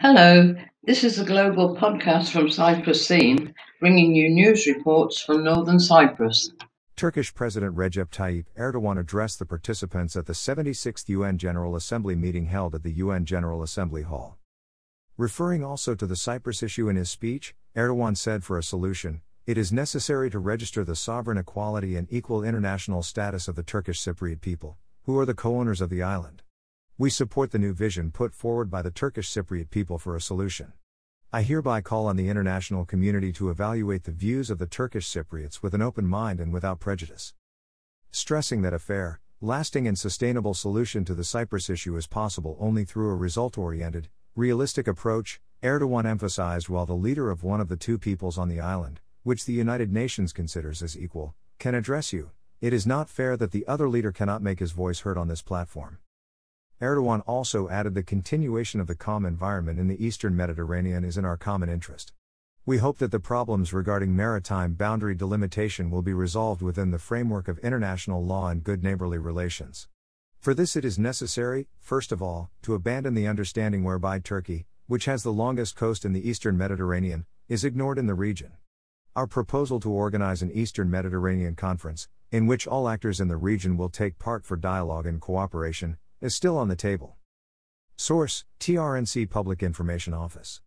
Hello, this is a global podcast from Cyprus Scene, bringing you news reports from northern Cyprus. Turkish President Recep Tayyip Erdogan addressed the participants at the 76th UN General Assembly meeting held at the UN General Assembly Hall. Referring also to the Cyprus issue in his speech, Erdogan said for a solution, it is necessary to register the sovereign equality and equal international status of the Turkish Cypriot people, who are the co owners of the island. We support the new vision put forward by the Turkish Cypriot people for a solution. I hereby call on the international community to evaluate the views of the Turkish Cypriots with an open mind and without prejudice. Stressing that a fair, lasting, and sustainable solution to the Cyprus issue is possible only through a result oriented, realistic approach, Erdogan emphasized while the leader of one of the two peoples on the island, which the United Nations considers as equal, can address you, it is not fair that the other leader cannot make his voice heard on this platform. Erdogan also added the continuation of the calm environment in the eastern Mediterranean is in our common interest. We hope that the problems regarding maritime boundary delimitation will be resolved within the framework of international law and good neighborly relations. For this, it is necessary, first of all, to abandon the understanding whereby Turkey, which has the longest coast in the eastern Mediterranean, is ignored in the region. Our proposal to organize an Eastern Mediterranean Conference, in which all actors in the region will take part for dialogue and cooperation, is still on the table. Source TRNC Public Information Office